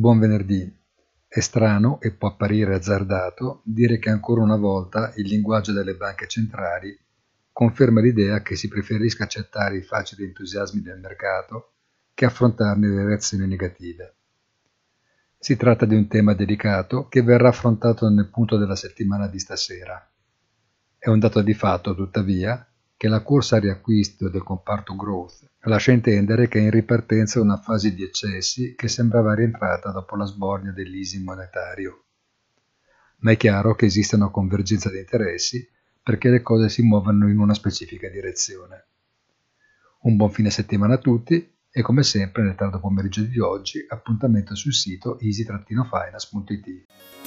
Buon venerdì. È strano e può apparire azzardato dire che ancora una volta il linguaggio delle banche centrali conferma l'idea che si preferisca accettare i facili entusiasmi del mercato che affrontarne le reazioni negative. Si tratta di un tema delicato che verrà affrontato nel punto della settimana di stasera. È un dato di fatto, tuttavia, che la corsa al riacquisto del comparto growth lascia intendere che è in ripartenza una fase di eccessi che sembrava rientrata dopo la sbornia dell'easing monetario. Ma è chiaro che esiste una convergenza di interessi perché le cose si muovono in una specifica direzione. Un buon fine settimana a tutti e come sempre nel tardo pomeriggio di oggi appuntamento sul sito easy-finance.it.